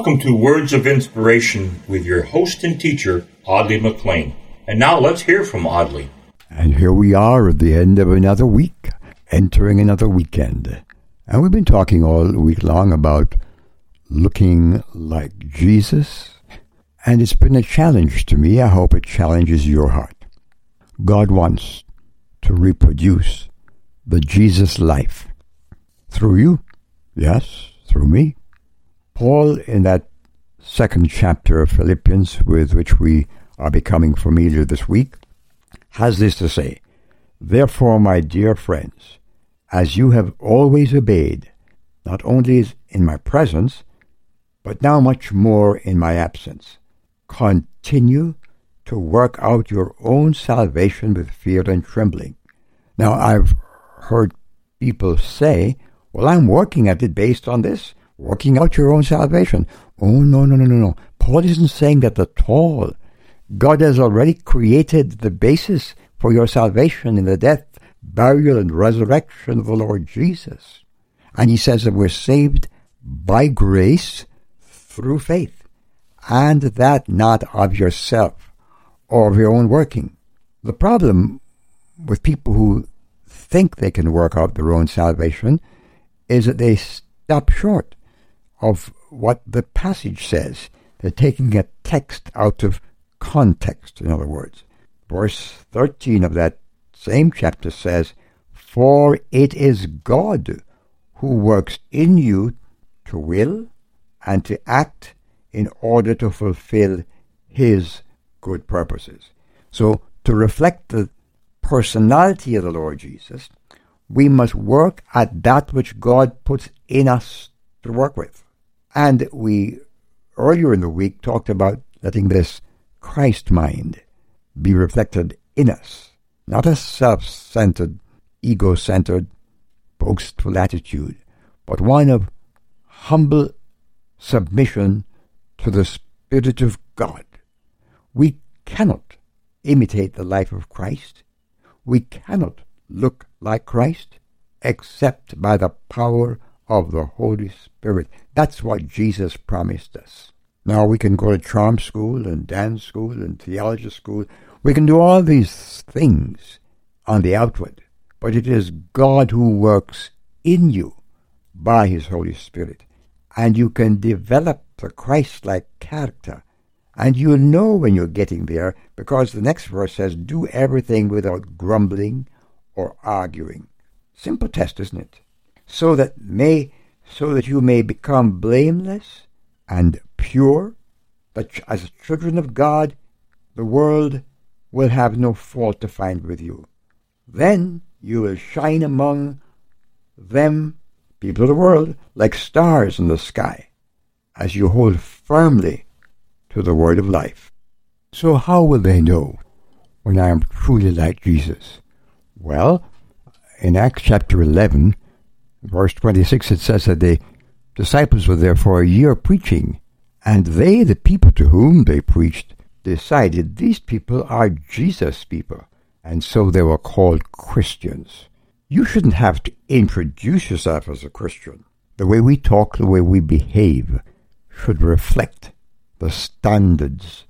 Welcome to Words of Inspiration with your host and teacher, Audley McLean. And now let's hear from Audley. And here we are at the end of another week, entering another weekend. And we've been talking all week long about looking like Jesus. And it's been a challenge to me. I hope it challenges your heart. God wants to reproduce the Jesus life through you. Yes, through me. Paul, in that second chapter of Philippians, with which we are becoming familiar this week, has this to say Therefore, my dear friends, as you have always obeyed, not only in my presence, but now much more in my absence, continue to work out your own salvation with fear and trembling. Now, I've heard people say, Well, I'm working at it based on this, working out your own salvation. Oh, no, no, no, no, no. Paul isn't saying that at all. God has already created the basis for your salvation in the death, burial, and resurrection of the Lord Jesus. And he says that we're saved by grace through faith, and that not of yourself or of your own working. The problem with people who think they can work out their own salvation is that they stop short of what the passage says. They're taking a text out of context, in other words. Verse 13 of that same chapter says, For it is God who works in you to will and to act in order to fulfill his good purposes. So, to reflect the personality of the Lord Jesus, we must work at that which God puts in us to work with. And we, earlier in the week, talked about letting this Christ mind be reflected in us, not a self centered, ego centered, boastful attitude, but one of humble submission to the Spirit of God. We cannot imitate the life of Christ. We cannot look like Christ except by the power of the Holy Spirit. That's what Jesus promised us. Now we can go to charm school and dance school and theology school. We can do all these things on the outward, but it is God who works in you by His Holy Spirit. And you can develop the Christ like character. And you'll know when you're getting there because the next verse says, Do everything without grumbling or arguing. Simple test, isn't it? So that may so that you may become blameless and pure, that as children of God, the world will have no fault to find with you. Then you will shine among them, people of the world, like stars in the sky, as you hold firmly to the word of life. So how will they know when I am truly like Jesus? Well, in Acts chapter 11, verse 26, it says that the disciples were there for a year preaching, and they, the people to whom they preached, decided these people are Jesus people, and so they were called Christians. You shouldn't have to introduce yourself as a Christian. The way we talk, the way we behave, should reflect the standards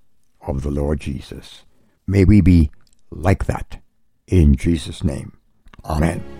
of the Lord Jesus. May we be like that in Jesus' name. Amen.